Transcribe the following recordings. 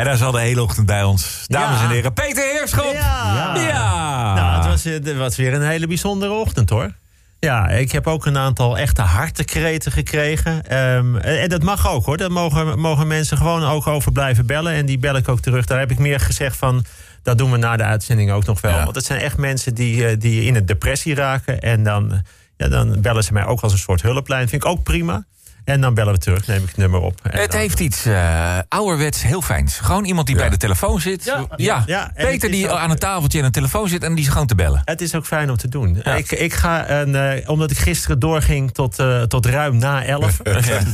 En daar zal de hele ochtend bij ons. Dames Ja. en heren, Peter Heerschop. Ja. Ja. Nou, het was, eh, het was weer een hele bijzondere ochtend hoor. Ja, ik heb ook een aantal echte hartekreten gekregen. Ehm, en dat mag ook hoor. Daar mogen, mogen mensen gewoon ook over blijven bellen. En die bel ik ook terug. Daar heb ik meer gezegd van. Dat doen we na de uitzending ook nog wel. Ja. Want het zijn echt mensen die, eh, die in een depressie raken. En dan, eh, ja, dan bellen ze mij ook als een soort hulplijn. Vind ik ook prima. En dan bellen we terug, neem ik het nummer op. En Het dan- heeft iets eh, ouderwets heel fijns. Gewoon iemand die bij de telefoon zit. Ja. Peter die ook- aan een tafeltje en een telefoon zit en die is gewoon te bellen. Het is ook fijn om te doen. Ik, ik ga, een, eh, omdat ik gisteren doorging tot, eh, tot ruim na 11, eh, eh,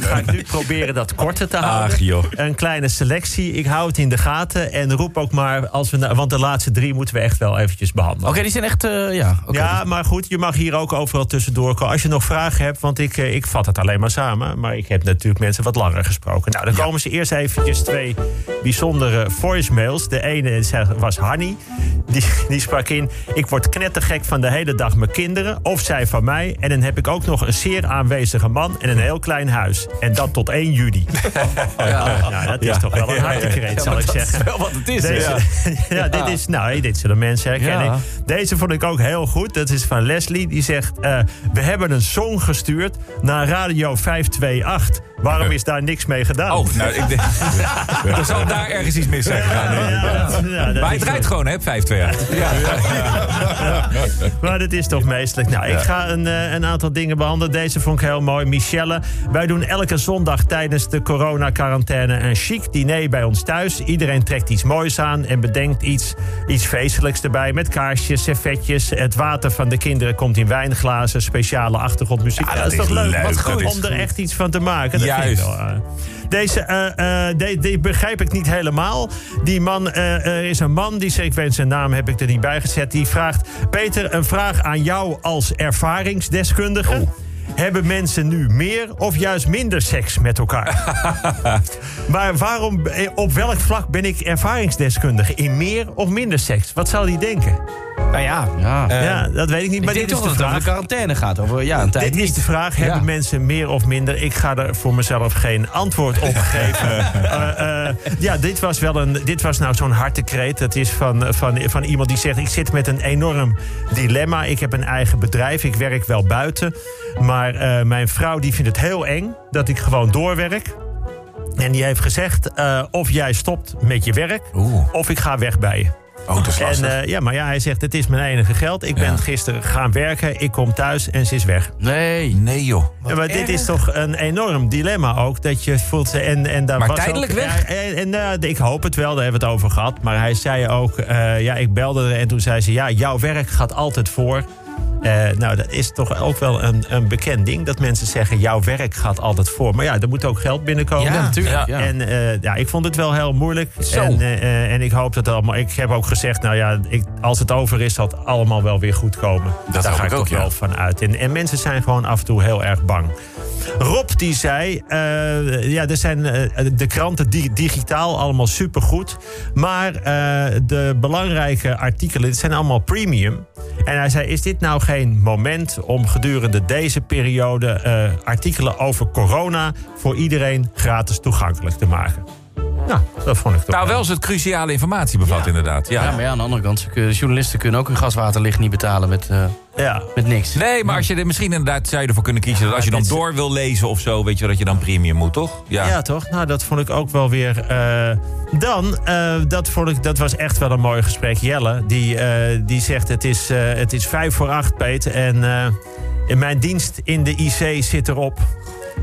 ga ik nu proberen dat korter te houden. Ach, joh. Een kleine selectie. Ik hou het in de gaten en roep ook maar als we, na- want de laatste drie moeten we echt wel eventjes behandelen. Oké, die zijn echt, eh, ja. oké. Ja, maar goed, je mag hier ook overal tussendoor komen. Als je nog vragen hebt, want ik, ik vat het alleen maar samen. Maar ik heb natuurlijk mensen wat langer gesproken. Nou, dan komen ze eerst eventjes twee bijzondere voicemails. De ene was Hanny. Die, die sprak in, ik word knettergek van de hele dag mijn kinderen. Of zij van mij. En dan heb ik ook nog een zeer aanwezige man en een heel klein huis. En dat tot 1 juli. Ja, nou, dat is toch wel een hartekreet, zal ik zeggen. wel wat het is. Deze, ja. dit is, nou, dit zullen mensen herkennen. Ja. Deze vond ik ook heel goed. Dat is van Leslie. Die zegt: eh, We hebben een song gestuurd naar Radio 528. Waarom is daar niks mee gedaan? Oh, nou, ik denk, er zal daar ergens iets mis zijn gegaan. Maar draait toch- gewoon, hè, 5 2 Ja. Maar dat is toch meestelijk. Nou, ik ga een, eh, een aantal dingen behandelen. Deze vond ik heel mooi. Michelle, wij doen elke zondag tijdens de coronacarantaine een chic diner bij ons thuis. Iedereen trekt iets moois aan en bedenkt iets, iets feestelijks erbij. Met kaarsjes, servetjes. Het water van de kinderen komt in wijnglazen. Speciale achtergrondmuziek. Ja, dat is toch leuk? leuk, Wat goed om er echt iets van te maken. Juist. eh. Deze, eh, die, die begrijp ik niet helemaal. Die man, er is een man, die, ik weet zijn naam, heb ik er niet bij gezet. Die vraagt, Peter, een vraag aan jou als ervaringsdeskundige. Oh. Hebben mensen nu meer of juist minder seks met elkaar? maar waarom, eh, op welk vlak ben ik ervaringsdeskundige? In meer of minder seks? Wat zou die denken? Nou ja, ja. ja, dat weet ik niet, ik maar denk dit toch is de dat het over vraag. de quarantaine gaat. Over ja, een tijd Dit is de vraag. Hebben Ja. mensen meer of minder? Ik ga er voor mezelf geen antwoord op geven. Eh, eh, ja, dit was wel een. Dit was nou zo'n hartekreet. Dat is van, van, van iemand die zegt: Ik zit met een enorm dilemma. Ik heb een eigen bedrijf. Ik werk wel buiten. Maar eh, mijn vrouw die vindt het heel eng dat ik gewoon doorwerk. En die heeft gezegd: eh, of jij stopt met je werk, Oeh. of ik ga weg bij je. Oh, dat is En lastig. eh, ja, maar ja, hij zegt: Het is mijn enige geld. Ik Ja. ben gisteren gaan werken. Ik kom thuis en ze is weg. Nee. nee, joh. Ja, maar dit is toch een enorm dilemma ook. Dat je voelt. En, en daar Maar was tijdelijk ook, weg? Ja, en, en, eh, ik hoop het wel, daar hebben we het over gehad. Maar hij zei ook. eh, ja, ik belde er en toen zei ze. Ja, jouw werk gaat altijd voor. Eh, nou, dat is toch ook wel een, een bekend ding. Dat mensen zeggen: jouw werk gaat altijd voor. Maar ja, er moet ook geld binnenkomen. Ja, natuurlijk. Ja. Ja. En eh, ja, ik vond het wel heel moeilijk. Zo. En, eh, en ik hoop dat het allemaal. Ik heb ook gezegd, nou ja, ik, als het over is, zal het allemaal wel weer goed komen. Dat Daar ga ik ook, ja. wel van uit. En, en mensen zijn gewoon af en toe heel erg bang. Rob die zei, eh, ja, er zijn de kranten di- digitaal allemaal supergoed. Maar eh, de belangrijke artikelen, dit zijn allemaal premium. En hij zei, is dit nou geen moment om gedurende deze periode eh, artikelen over corona voor iedereen gratis toegankelijk te maken? Nou, dat vond ik toch Nou, wel eens het cruciale informatie bevat, Ja. inderdaad. Ja. Ja, maar ja, aan de andere kant, journalisten kunnen ook hun gaswaterlicht niet betalen met, eh, Ja. met niks. Nee, maar als je er misschien inderdaad zou je ervoor kunnen kiezen... dat als je dan dit door wil lezen of zo, weet je wel, dat je dan premium moet, toch? Ja. toch? Nou, dat vond ik ook wel weer. eh, dan, eh, dat, vond ik, dat was echt wel een mooi gesprek. Jelle, die, eh, die zegt: het is, eh, het is vijf voor acht, Peet. En eh, in mijn dienst in de IC zit erop.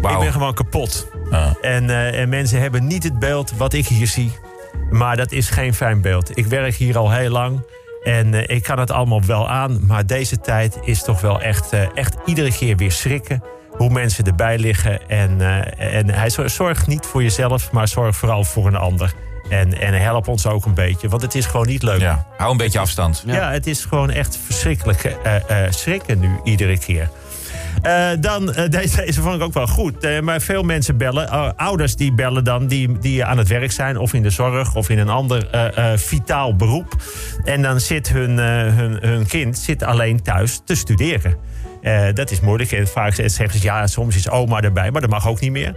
Ik ben gewoon kapot. Ah. En, eh, en mensen hebben niet het beeld wat ik hier zie. Maar dat is geen fijn beeld. Ik werk hier al heel lang. En eh, ik kan het allemaal wel aan. Maar deze tijd is toch wel echt, eh, echt iedere keer weer schrikken. Hoe mensen erbij liggen. En, eh, en hij zor- zorgt niet voor jezelf, maar zorg vooral voor een ander. En, en help ons ook een beetje, want het is gewoon niet leuk. Ja, hou een beetje afstand. Ja, het is gewoon echt verschrikkelijk eh, eh, schrikken nu iedere keer. Eh, dan, eh, deze, vond ik ook wel goed. Eh, maar veel mensen bellen, ouders die bellen dan, die, die aan het werk zijn... of in de zorg of in een ander vitaal beroep. En dan zit hun, hun, hun kind zit alleen thuis te studeren. Eh, dat is moeilijk. En vaak zeggen ze, ja, soms is oma erbij, maar dat mag ook niet meer.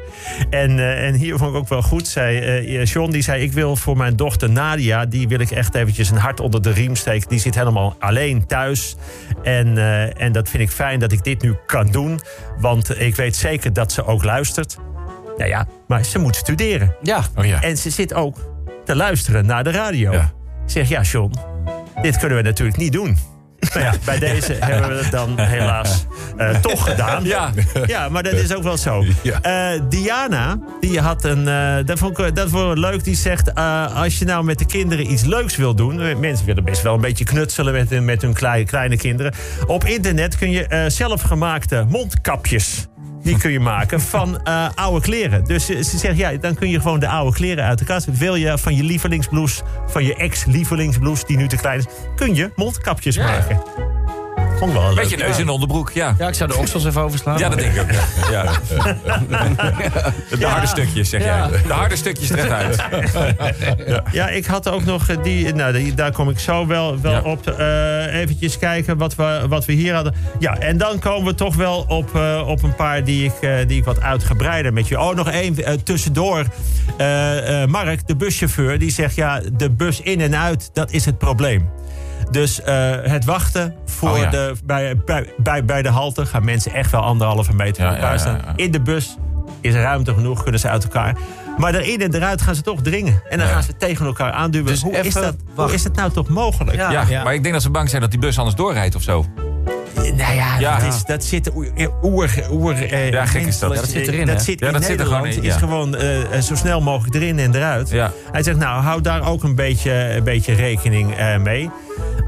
En, eh, en hier vond ik ook wel goed, zei eh, John, die zei... ik wil voor mijn dochter Nadia, die wil ik echt eventjes een hart onder de riem steken. Die zit helemaal alleen thuis. En, eh, en dat vind ik fijn dat ik dit nu kan doen. Want ik weet zeker dat ze ook luistert. Nou ja, maar ze moet studeren. Ja. Oh ja. En ze zit ook te luisteren naar de radio. Ja. Ik zeg, ja, John, dit kunnen we natuurlijk niet doen. Nou ja, bij deze hebben we het dan helaas eh, toch gedaan. Ja. Ja, maar dat is ook wel zo. Eh, Diana, die had een. eh, dat, vond ik, dat vond ik leuk. Die zegt: Als je nou met de kinderen iets leuks wil doen. Mensen willen best wel een beetje knutselen met, hun- met hun kleine, kleine kinderen. Op internet kun je zelfgemaakte mondkapjes. Die kun je maken van eh, oude kleren. Dus eh, ze zegt, ja, dan kun je gewoon de oude kleren uit de kast. Wil je van je lievelingsblouse, van je ex-lievelingsblouse, die nu te klein is, kun je mondkapjes maken. Vond ik wel een Beetje leuk. neus in de onderbroek, ja. Ja, ik zou de oksels even overslaan. Ja, dat denk ik ook. Ja. Ja. De harde stukjes, zeg Ja. jij. De harde stukjes er echt uit. Ja, ik had ook nog eh, die. Nou, die, daar kom ik zo wel, wel Ja. op. eh eventjes kijken wat we, wat we hier hadden. Ja, en dan komen we toch wel op, eh, op een paar die ik, die ik wat uitgebreider met je. Oh, nog één tussendoor. Eh, eh, Mark, de buschauffeur, die zegt: ja, de bus in en uit, dat is het probleem. Dus eh, het wachten voor Oh ja. de, bij, bij, bij, bij de halte gaan mensen echt wel anderhalve meter Ja, van elkaar ja, staan. ja, ja. In de bus is er ruimte genoeg, kunnen ze uit elkaar. Maar erin en eruit gaan ze toch dringen. En dan Ja. gaan ze tegen elkaar aanduwen. Dus hoe, is dat, hoe is dat nou toch mogelijk? Ja. Ja, maar ik denk dat ze bang zijn dat die bus anders doorrijdt of zo. Nou ja, Ja. Dat, is, dat zit oer... oer, oer eh, Ja, gek is dat. dat zit erin, Dat zit Ja, in dat zit er Nederland. gewoon in, is gewoon eh, zo snel mogelijk erin en eruit. Ja. Hij zegt, nou, hou daar ook een beetje, een beetje rekening eh, mee.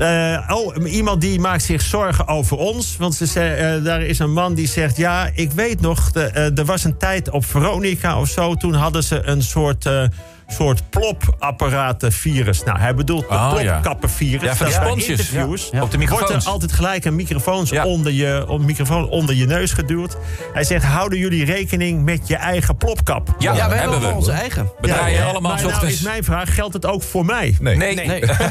Eh, oh, iemand die maakt zich zorgen over ons. Want ze zei, eh, daar is een man die zegt... ja, ik weet nog, eh, er was een tijd op Veronica of zo... toen hadden ze een soort... soort plopapparatenvirus. Nou, hij bedoelt de Oh, ja. plopkappenvirus. Ja, van bij sponsjes. Ja. Op de wordt microfoons. er altijd gelijk een microfoon Ja. onder, je, op, microfoon onder je neus geduwd. Hij zegt, houden jullie rekening met je eigen plopkap? Ja, Ja, we hebben we. onze eigen. We draaien Ja, allemaal maar nou is mijn vraag, geldt het ook voor mij? Nee. Nee, Nee. Maar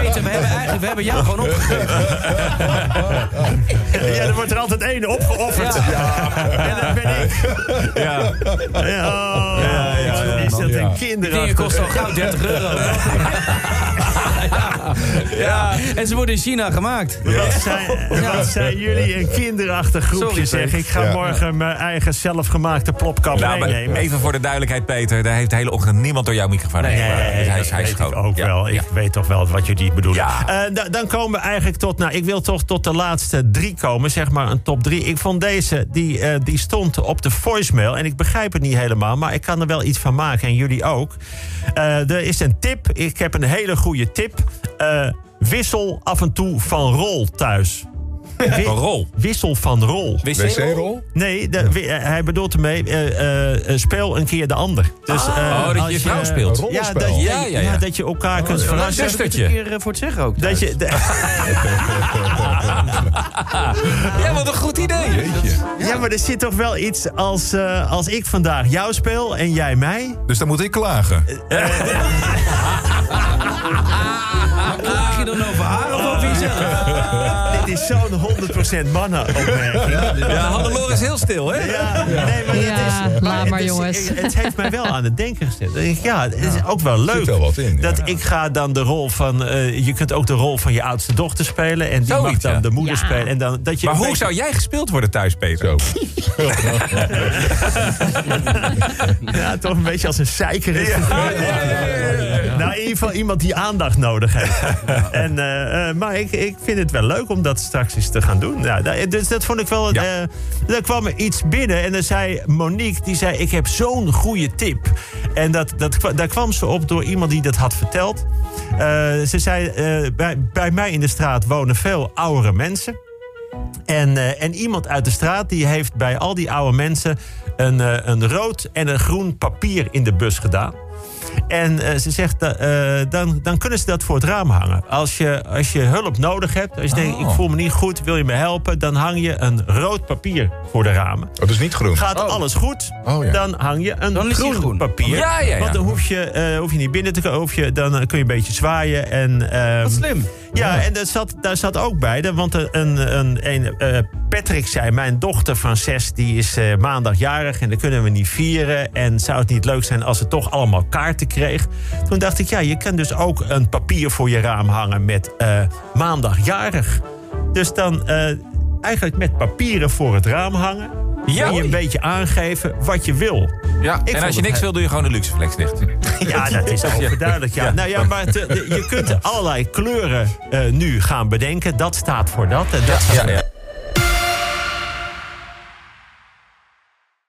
Peter, we hebben, eigenlijk, we hebben jou gewoon opgegeven. Ja, er wordt er altijd één opgeofferd. Ja. En dat ben ik. Ja. Ja, oh, is dat een Die dingen kinderachtig... kosten al gauw 30 euro. ja. En ze worden in China gemaakt. Wat zijn, wat zijn jullie een kinderachtig groepje, Sorry, zeg. Ik ga Ja. morgen mijn eigen zelfgemaakte plopkap Nou, meenemen. even voor de duidelijkheid, Peter. Daar heeft de hele ochtend niemand door jouw microfoon Nee, gepraat. Dus hij is, hij is dat weet schoon. ik ook Ja, wel. Ik ja. weet toch wel wat jullie bedoelen. Ja. Eh, da- dan komen we eigenlijk tot... Nou, ik wil toch tot de laatste drie komen. Zeg maar een top drie. Ik vond deze, die, eh, die stond op de voicemail. En ik begrijp het niet helemaal. Maar ik kan er wel iets van maken. En jullie ook. Eh, er is een tip. Ik heb een hele goede tip. Eh, wissel af en toe van rol thuis. Wi- rol. Wissel van rol. Wc-rol? Nee, de- wi- eh, hij bedoelt ermee, eh, eh, eh, speel een keer de ander. Dus, eh, Oh, dat je als vrouw speelt. Ja, dat, je- Ja, ja, ja. dat je elkaar kunt Dat verrassen. is zustertje. een keer voor het zeggen ook. Dat je, Ja, wat een goed idee. ja, maar er zit toch wel iets als, als ik vandaag jou speel en jij mij. Dus dan moet ik klagen. Klaag je dan over haar of over jezelf? Dit is zo'n 100% mannenopmerking. Ja, Hannelore is heel stil, hè? Ja, nee, maar Ja, het is, laat het maar, is- jongens. Het heeft mij wel aan het denken gezet. Ik, Ja, het is ook wel leuk. zit wel wat in, ja. Dat ik ga dan de rol van... eh, je kunt ook de rol van je oudste dochter spelen. En die Zoiets, mag dan ja. de moeder Ja. spelen. En dan, dat je Maar hoe beetje- zou jij gespeeld worden thuis, Peter? Zo. Ja, toch een beetje als een zeiker. Nou, in ieder geval iemand die aandacht nodig heeft. En, eh, eh, maar ik, ik vind het wel leuk om dat straks eens te gaan doen. Nou, dat- dus dat vond ik wel... Ja. eh, er kwam iets binnen en dan zei Monique... die zei, ik heb zo'n goede tip. En dat, dat, daar kwam ze op door iemand die dat had verteld. Eh, ze zei, eh, bij, bij mij in de straat wonen veel oudere mensen... En, eh, en iemand uit de straat die heeft bij al die oude mensen een, eh, een rood en een groen papier in de bus gedaan. En eh, ze zegt, eh, dan, dan kunnen ze dat voor het raam hangen. Als je, als je hulp nodig hebt, als je denkt, Oh. ik voel me niet goed, wil je me helpen? Dan hang je een rood papier voor de ramen. Oh, dus niet groen. Gaat Oh. alles goed, Oh, ja. dan hang je een Dan is groen, groen. papier. Ja, ja, ja. Want dan hoef je, eh, hoef je niet binnen te komen. hoef je- Dan kun je een beetje zwaaien. En, ehm, Wat slim. Ja, en dat zat, daar zat ook bij. Want een, een, een, een, eh, Patrick zei, mijn dochter van zes... die is eh, maandag jarig en dat kunnen we niet vieren. En zou het niet leuk zijn als ze toch allemaal kaarten kreeg? Toen dacht ik, ja, je kan dus ook een papier voor je raam hangen... met eh, maandag jarig. Dus dan eh, eigenlijk met papieren voor het raam hangen... Ja. en je een beetje aangeven wat je wil. Ja, en als je niks he- wil, doe je gewoon de luxeflex dicht. Ja, dat is overduidelijk. Ja. Ja. Nou ja, maar je kunt allerlei kleuren nu gaan bedenken. Dat staat voor dat en dat staat Ja, voor ja.